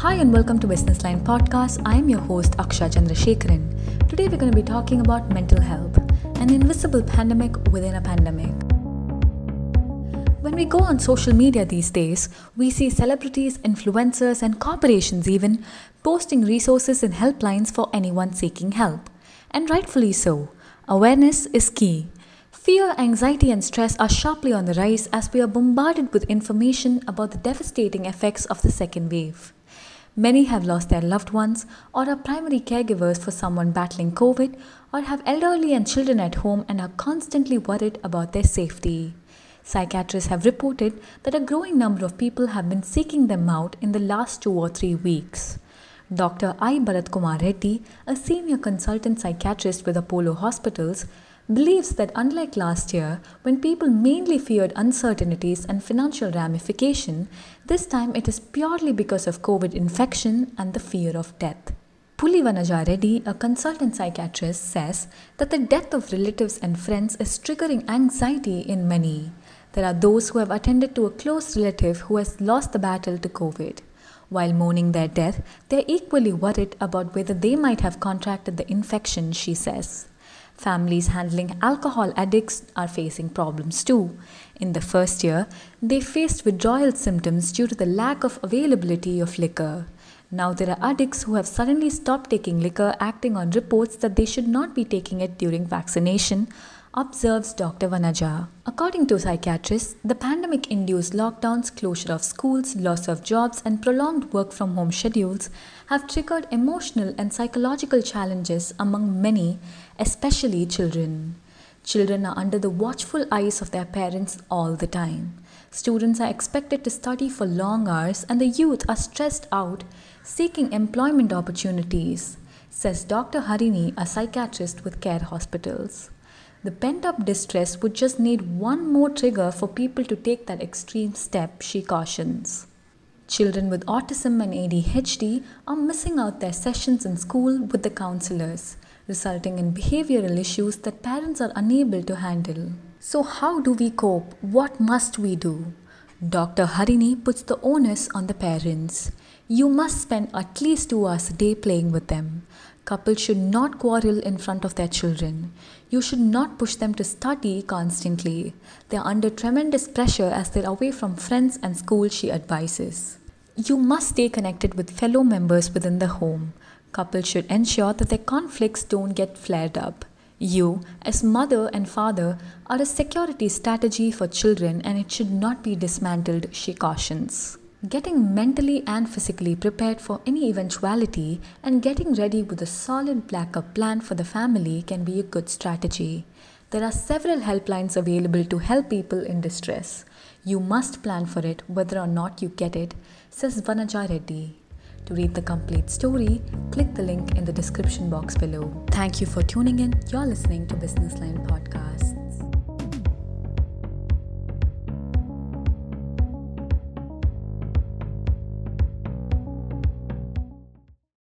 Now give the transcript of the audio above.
Hi and welcome to Business Line Podcast. I am your host Aksha Chandrasekharan. Today we're going to be talking about mental health, an invisible pandemic within a pandemic. When we go on social media these days, we see celebrities, influencers, and corporations even posting resources and helplines for anyone seeking help. And rightfully so. Awareness is key. Fear, anxiety, and stress are sharply on the rise as we are bombarded with information about the devastating effects of the second wave. Many have lost their loved ones or are primary caregivers for someone battling COVID or have elderly and children at home and are constantly worried about their safety. Psychiatrists have reported that a growing number of people have been seeking them out in the last two or three weeks. Dr. I. Bharat Kumar Reddy, a senior consultant psychiatrist with Apollo Hospitals, believes that unlike last year, when people mainly feared uncertainties and financial ramification, this time it is purely because of COVID infection and the fear of death. Puli Vanaja Reddy, a consultant psychiatrist, says that the death of relatives and friends is triggering anxiety in many. There are those who have attended to a close relative who has lost the battle to COVID. While mourning their death, they are equally worried about whether they might have contracted the infection, she says. Families handling alcohol addicts are facing problems too. In the first year, they faced withdrawal symptoms due to the lack of availability of liquor. Now there are addicts who have suddenly stopped taking liquor, acting on reports that they should not be taking it during vaccination, observes Dr. Vanaja. According to psychiatrists, the pandemic induced lockdowns, closure of schools, loss of jobs, and prolonged work from home schedules have triggered emotional and psychological challenges among many, especially children. Children are under the watchful eyes of their parents all the time. Students are expected to study for long hours, and the youth are stressed out seeking employment opportunities, says Dr. Harini, a psychiatrist with Care Hospitals. The pent up distress would just need one more trigger for people to take that extreme step, she cautions. Children with autism and ADHD are missing out their sessions in school with the counselors, resulting in behavioral issues that parents are unable to handle. So, how do we cope? What must we do? Dr. Harini puts the onus on the parents. You must spend at least two hours a day playing with them. Couples should not quarrel in front of their children. You should not push them to study constantly. They are under tremendous pressure as they're away from friends and school, she advises. You must stay connected with fellow members within the home. Couples should ensure that their conflicts don't get flared up. You, as mother and father, are a security strategy for children and it should not be dismantled, she cautions. Getting mentally and physically prepared for any eventuality and getting ready with a solid backup plan for the family can be a good strategy. There are several helplines available to help people in distress. You must plan for it whether or not you get it, says Vanaja Reddy. To read the complete story, click the link in the description box below. Thank you for tuning in. You're listening to Business Line Podcast.